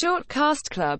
Shortcast Club